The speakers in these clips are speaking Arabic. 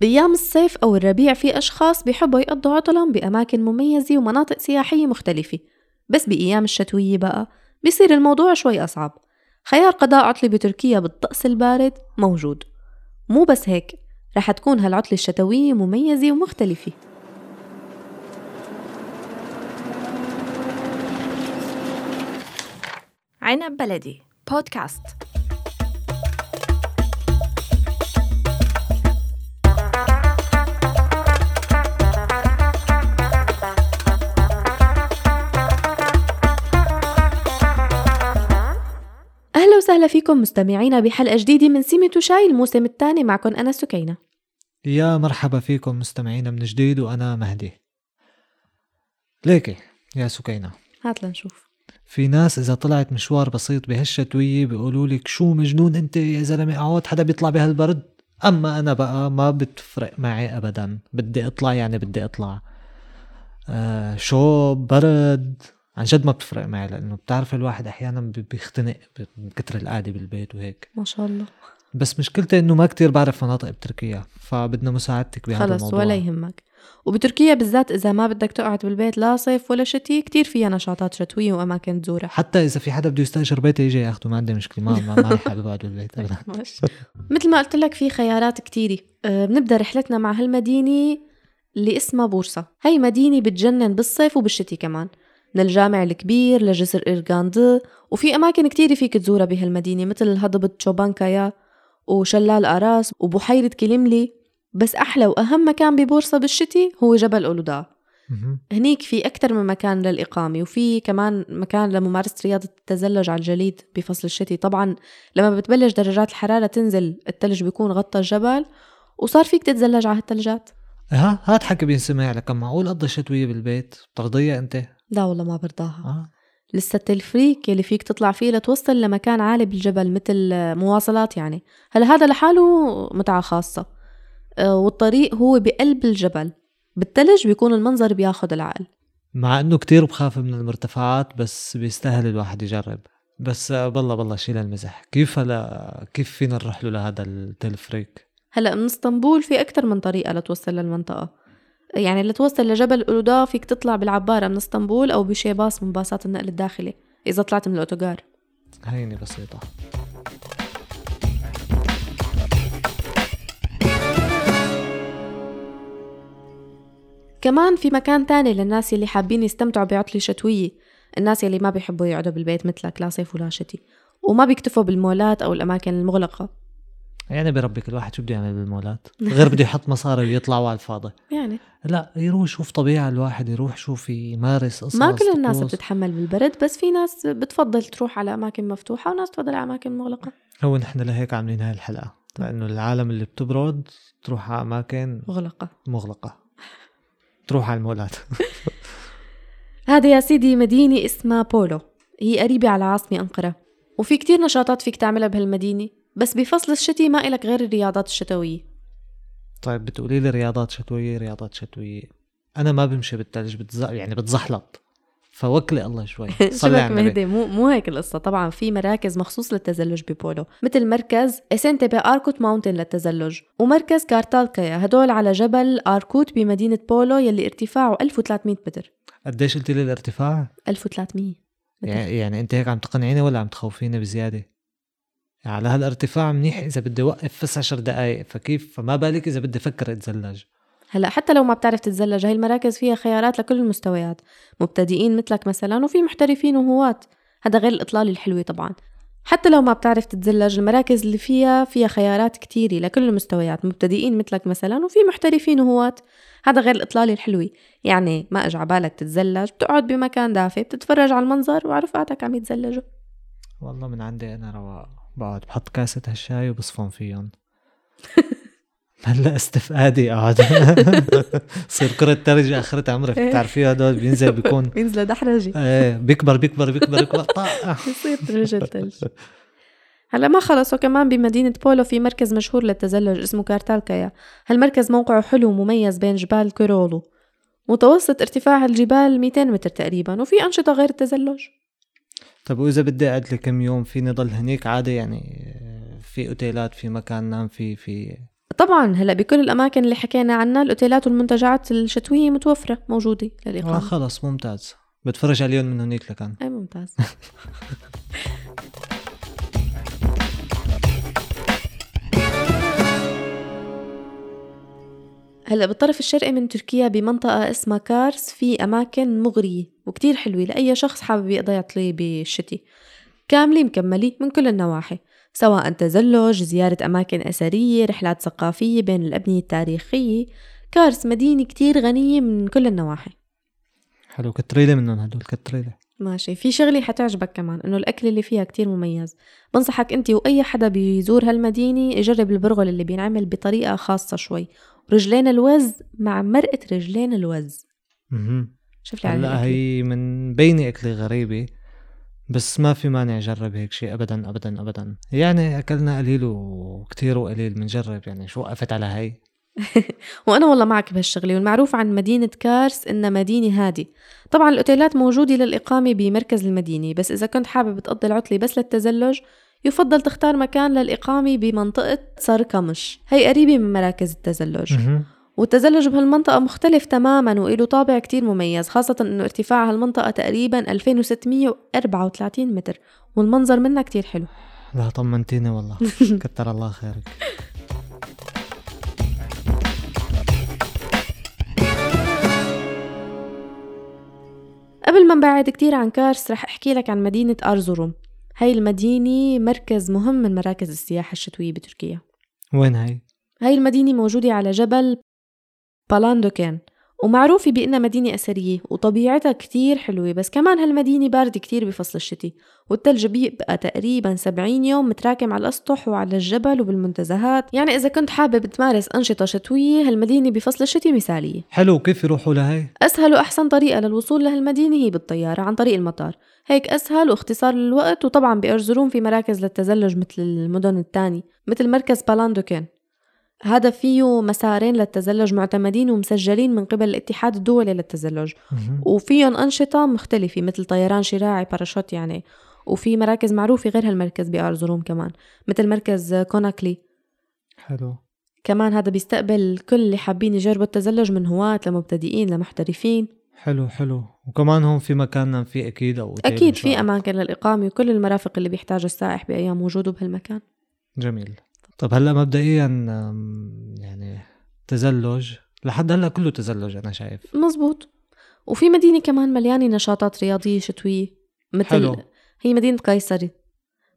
بأيام الصيف أو الربيع في أشخاص بيحبوا يقضوا عطلهم بأماكن مميزة ومناطق سياحية مختلفة. بس بأيام الشتوية بقى بيصير الموضوع شوي أصعب. خيار قضاء عطلة بتركيا بالطقس البارد موجود. مو بس هيك رح تكون هالعطلة الشتوية مميزة ومختلفة. عنب بلدي بودكاست. وسهلا فيكم مستمعينا بحلقة جديدة من سيمة وشاي الموسم الثاني. معكم أنا سكينة. يا مرحبا فيكم مستمعينا من جديد وأنا مهدي. ليكي يا سكينة؟ هات لنشوف. في ناس إذا طلعت مشوار بسيط بهالشتوية بيقولوا لك شو مجنون أنت يا زلمة عود حدا بيطلع بهالبرد. أما أنا بقى ما بتفرق معي أبدا. بدي أطلع يعني بدي أطلع. آه شو برد؟ عن جد ما بتفرق معي لأنه بتعرف الواحد أحيانا بي- بيختنق من كتر القعدة بالبيت وهيك. ما شاء الله. بس مشكلتي إنه ما كتير بعرف مناطق بتركيا فبدنا مساعدتك بهذا خلص الموضوع. ولا يهمك. وبتركيا بالذات إذا ما بدك تقعد بالبيت لا صيف ولا شتي كتير فيها نشاطات شتوية وأماكن تزورها. حتى إذا في حدا بده يستأجر بيتي يجي ياخده ما عندي مشكلة ما ما ماني حابب أقعد بالبيت ابدا. مثل ما قلت لك في خيارات كتيرة. أه، بنبدأ رحلتنا مع هالمدينة اللي اسمها بورصة. هي مدينة بتجنن بالصيف وبالشتي كمان. من الجامع الكبير لجسر إرغاندي وفي أماكن كتيرة فيك تزورها بهالمدينة مثل هضبة تشوبانكايا وشلال أراس وبحيرة كليملي بس أحلى وأهم مكان ببورصة بالشتي هو جبل أولودا. هنيك في أكتر من مكان للإقامة وفي كمان مكان لممارسة رياضة التزلج على الجليد بفصل الشتي. طبعا لما بتبلش درجات الحرارة تنزل التلج بيكون غطى الجبل وصار فيك تتزلج على هالتلجات. ها هات حكي بينسمع لك. كم معقول قضي شتويه بالبيت؟ بترضيها أنت؟ لا والله ما برضاها. آه. لسه التلفريك اللي فيك تطلع فيه لتوصل لمكان عالي بالجبل مثل مواصلات يعني. هلا هذا لحاله متعة خاصة. آه، والطريق هو بقلب الجبل. بالتلج بيكون المنظر بياخد العقل. مع إنه كتير بخاف من المرتفعات بس بيستاهل الواحد يجرب. بس آه، بالله بالله شيل المزح. كيف هلا كيف فينا نروح له لهذا التلفريك؟ هلا من اسطنبول في أكتر من طريقة لتوصل للمنطقة. يعني لتوصل لجبل أولودا فيك تطلع بالعبارة من اسطنبول أو بشي باص من باصات النقل الداخلي إذا طلعت من الأوتوغار. هيني بسيطة. كمان في مكان تاني للناس اللي حابين يستمتعوا بعطلة شتوية. الناس اللي ما بيحبوا يقعدوا بالبيت مثلك لا صيف ولا شتي وما بيكتفوا بالمولات أو الأماكن المغلقة. يعني بربك الواحد شو بده يعمل بالمولات. غير بده يحط مصاري ويطلعوا على الفاضي يعني. لا يروح يشوف طبيعة الواحد يروح يشوف يمارس قصص ما كل الناس طقوس. بتتحمل بالبرد بس في ناس بتفضل تروح على أماكن مفتوحة وناس تفضل على أماكن مغلقة. هو نحن لهيك عاملين هاي الحلقة. لأنه العالم اللي بتبرد تروح على أماكن مغلقة. مغلقة. تروح على المولات. هذا يا سيدي مدينة اسمها بولو. هي قريبة على عاصمة أنقرة. وفي كتير نشاطات فيك تعملها بهالمدينة. بس بفصل الشتي ما إلك غير الرياضات الشتوية. طيب بتقولي لي رياضات شتوية رياضات شتوية. أنا ما بمشي بالثلج بتز... يعني بتزحلط. فوكلي الله شوي. صلي شبك على النبي مهدي؟ مو مو هيك القصة. طبعا في مراكز مخصوص للتزلج ببولو مثل مركز إسنتبه آركوت Mountain للتزلج ومركز كارتالكايا. هدول على جبل آركوت بمدينة بولو يلي ارتفاعه 1300 متر. قديش قلتي لي الارتفاع؟ 1300 متر. يعني, يعني أنت هيك عم تقنعيني ولا عم تخوفيني بزيادة؟ على هالارتفاع منيح إذا بدي أوقف بس عشر دقايق فكيف؟ فما بالك إذا بدي أفكر أتزلج. هلأ حتى لو ما بتعرف تتزلج هاي المراكز فيها خيارات لكل المستويات مبتدئين مثلك مثلا وفي محترفين وهواة. هذا غير الإطلالة الحلوة طبعا. حتى لو ما بتعرف تتزلج المراكز اللي فيها فيها خيارات كتيرة لكل المستويات مبتدئين مثلك مثلا وفي محترفين وهواة. هذا غير الإطلالة الحلوة. يعني ما إجا بالك تتزلج بتقعد بمكان دافئ بتتفرج على المنظر ورفقاتك عم يتزلجوا. والله من عندي أنا رواق. بقعد بحط كاسة هالشاي وبصفن فيهم هلا استفادي اقعد صير كرة ثلج آخرة عمرك. إيه. بتعرفيه هدول بينزل بيكون. بينزلوا دحرجة إيه بيكبر بيكبر بيكبر بيكبر. طاق. بصير رجل ثلج هلا ما خلصوا كمان بمدينة بولو في مركز مشهور للتزلج اسمه كارتالكايا. هالمركز موقعه حلو ومميز بين جبال كيرولو. متوسط ارتفاع الجبال 200 متر تقريبا وفي أنشطة غير التزلج. طب وإذا بدي اقعد لي كم يوم فيني ضل هنيك؟ عادي يعني في أوتيلات في مكان نام فيه في طبعا هلأ بكل الأماكن اللي حكينا عنها الأوتيلات والمنتجعات الشتوية متوفرة موجودة آه للاقامه خلص ممتاز. بتفرج عليهم من هنيك لكان. أي ممتاز هلأ بالطرف الشرقي من تركيا بمنطقة اسمها كارس في أماكن مغرية. وكتير حلوة لأي شخص حابب يقضي عطلة بالشتي. كاملة مكملة من كل النواحي سواء تزلج، زيارة أماكن أثرية، رحلات ثقافية بين الأبنية التاريخية. كارس مدينة كتير غنية من كل النواحي. حلو كتريلة منهم هدول كتريلة. ماشي في شغلة حتعجبك كمان إنه الأكل اللي فيها كتير مميز. بنصحك أنت وأي حدا بيزور هالمدينة يجرب البرغل اللي بينعمل بطريقة خاصة شوي. رجلين الوز مع مرقة رجلين الوز. مهم. شوف لي هلأ. هي من بيني أكلة غريبة بس ما في مانع أجرب هيك شيء أبدا أبدا أبدا. يعني أكلنا قليل وكتير وقليل بنجرب يعني. شو وقفت على هي وأنا والله معك بهالشغلة والمعروف عن مدينة كارس انها مدينة هادي. طبعا الأوتيلات موجودة للإقامة بمركز المدينة بس إذا كنت حابب تقضي العطلة بس للتزلج يفضل تختار مكان للإقامة بمنطقة ساركمش هي قريبة من مراكز التزلج. والتزلج بهالمنطقة مختلف تماما وإله طابع كتير مميز خاصة إنه ارتفاع هالمنطقة تقريبا 2634 متر والمنظر منها كتير حلو. لا طمنتيني والله. كتر الله خيرك. قبل ما نبعد كتير عن كارس رح أحكي لك عن مدينة أرزروم هاي المدينة مركز مهم من مراكز السياحة الشتوية بتركيا. وين هي؟ هاي المدينة موجودة على جبل بالاندوكان ومعروفة بإنها مدينة أثرية وطبيعتها كتير حلوة بس كمان هالمدينة باردة كتير بفصل الشتي والتلج بيبقى تقريبا 70 يوم متراكم على الأسطح وعلى الجبل وبالمنتزهات. يعني إذا كنت حابب تمارس أنشطة شتوية هالمدينة بفصل الشتي مثالية. حلو كيف يروحوا لهي؟ أسهل وأحسن طريقة للوصول لهالمدينة هي بالطيارة عن طريق المطار. هيك أسهل واختصار للوقت وطبعا بأرزروم في مراكز للتزلج مثل المدن التانية مثل مركز بالاندوكين هذا فيه مسارين للتزلج معتمدين ومسجلين من قبل الاتحاد الدولي للتزلج. وفيهم أنشطة مختلفة مثل طيران شراعي باراشوت يعني. وفي مراكز معروفة غير هالمركز بأرزروم كمان مثل مركز كوناكلي. حلو. كمان هذا بيستقبل كل اللي حابين يجربوا التزلج من هواة لمبتدئين لمحترفين. حلو حلو. وكمان هون في مكان أوتيل إن أكيد شاء في الله. أماكن للإقامة وكل المرافق اللي بيحتاجها السائح بأيام وجوده بهالمكان. جميل. طب هلا مبدئيا يعني تزلج. لحد هلا كله تزلج أنا شايف. مزبوط. وفي مدينة كمان مليانة نشاطات رياضية شتوية مثل حلو. هي مدينة قيصري.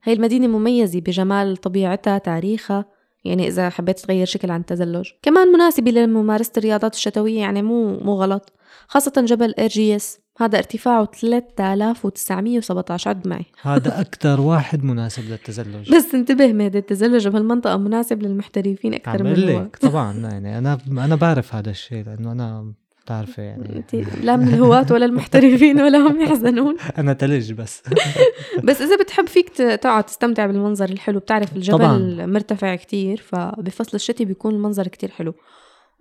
هي المدينة مميزة بجمال طبيعتها تاريخها يعني إذا حبيت تغير شكل عن التزلج كمان مناسبة لممارسة الرياضات الشتوية يعني مو مو غلط خاصة جبل إيرجيس هذا ارتفاعه 3917 عد معي هذا أكتر واحد مناسب للتزلج. بس انتبه مهدي التزلج بهالمنطقة مناسب للمحترفين أكثر من لك. طبعا يعني أنا أنا بعرف هذا الشيء لأنه أنا بتعرفي يعني. لا من الهواة ولا المحترفين ولا هم يحزنون. أنا تلج بس. بس إذا بتحب فيك تقعد تستمتع بالمنظر الحلو بتعرف الجبل طبعاً. مرتفع كتير فبفصل الشتي بيكون المنظر كتير حلو.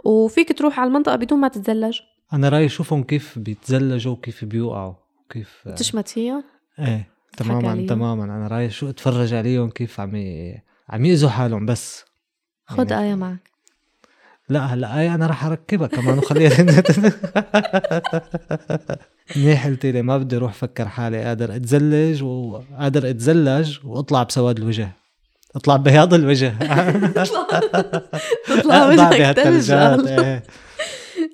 وفيك تروح على المنطقة بدون ما تتزلج. أنا رأيي شوفهم كيف بيتزلجوا وكيف بيوقعوا كيف تشمت فيها إيه تماما. تماما. أنا رايح شو اتفرج عليهم كيف عم. عم يأذوا حالهم بس. خد يعني- آية معك. لا هلأ اي أنا رح أركبها كمان وخليها منيح قلت لي ما بدي أروح فكر حالي قادر أتزلج وقادر أتزلج وأطلع بسواد الوجه. أطلع بياض الوجه. تطلع وجهك بهالثلجات تلج. إيه.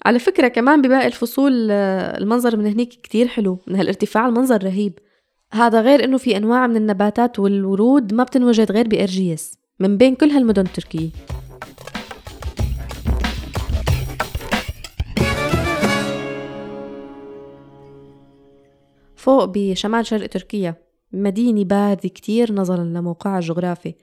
على فكرة كمان بباقي الفصول آه، المنظر من هنيك كتير حلو من هالارتفاع المنظر رهيب. هذا غير إنه في أنواع من النباتات والورود ما بتنوجد غير بإرجيس من بين كل هالمدن التركية. فوق بشمال شرق تركيا مدينة باردة كتير نظرا لموقعها الجغرافي.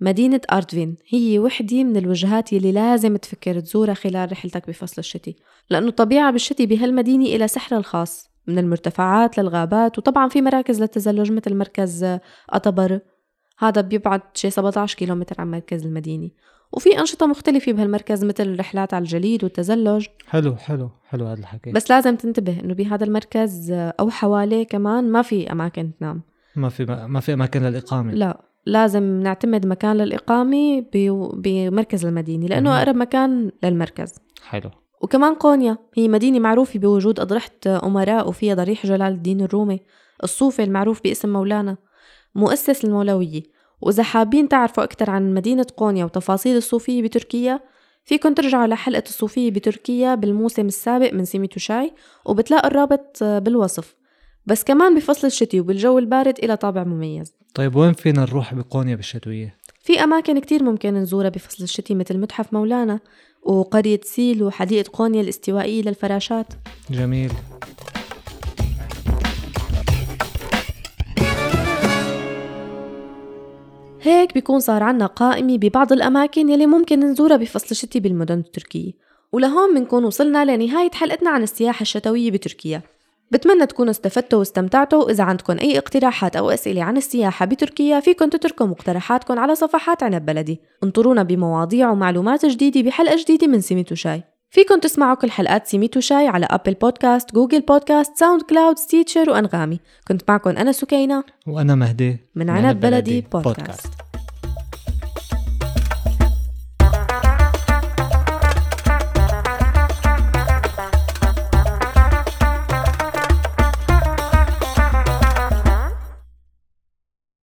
مدينة أردفين. هي وحدة من الوجهات يلي لازم تفكر تزورها خلال رحلتك بفصل الشتي لأنه الطبيعة بالشتي بهالمدينة إلى سحرها الخاص من المرتفعات للغابات وطبعا في مراكز للتزلج مثل مركز أطبر هذا بيبعد شي 17 كيلومتر عن مركز المدينة. وفي أنشطة مختلفة بهالمركز مثل الرحلات على الجليد والتزلج. حلو حلو حلو هذا الحكي. بس لازم تنتبه إنه بهذا المركز أو حواليه كمان ما في أماكن تنام. ما في ما في أماكن للإقامة. لا. لازم نعتمد مكان للإقامة بمركز المدينة لأنه. أقرب مكان للمركز. حلو. وكمان قونيا هي مدينة معروفة بوجود أضرحة أمراء وفيها ضريح جلال الدين الرومي الصوفي المعروف باسم مولانا مؤسس المولوية. وإذا حابين تعرفوا أكثر عن مدينة قونيا وتفاصيل الصوفية بتركيا فيكن ترجعوا لحلقة الصوفية بتركيا بالموسم السابق من سيميتو شاي وبتلاقوا الرابط بالوصف. بس كمان بفصل الشتي وبالجو البارد إلى طابع مميز. طيب وين فينا نروح بقونيا بالشتوية؟ في أماكن كتير ممكن نزورها بفصل الشتي مثل متحف مولانا وقرية سيل وحديقة قونيا الاستوائية للفراشات. جميل. هيك بيكون صار عنا قائمة ببعض الأماكن يلي ممكن نزورها بفصل الشتي بالمدن التركية. ولهون بنكون وصلنا لنهاية حلقتنا عن السياحة الشتوية بتركيا. بتمنى تكونوا استفدتوا واستمتعتوا. إذا عندكم أي اقتراحات أو أسئلة عن السياحة بتركيا فيكن تتركوا مقترحاتكم على صفحات عنب بلدي. انطرونا بمواضيع ومعلومات جديدة بحلقة جديدة من سيميت وشاي. فيكن تسمعوا كل حلقات سيميت وشاي على Apple Podcast Google Podcast SoundCloud Stitcher وأنغامي. كنت معكم أنا سكينة. وأنا مهدي من عنب بلدي بودكاست.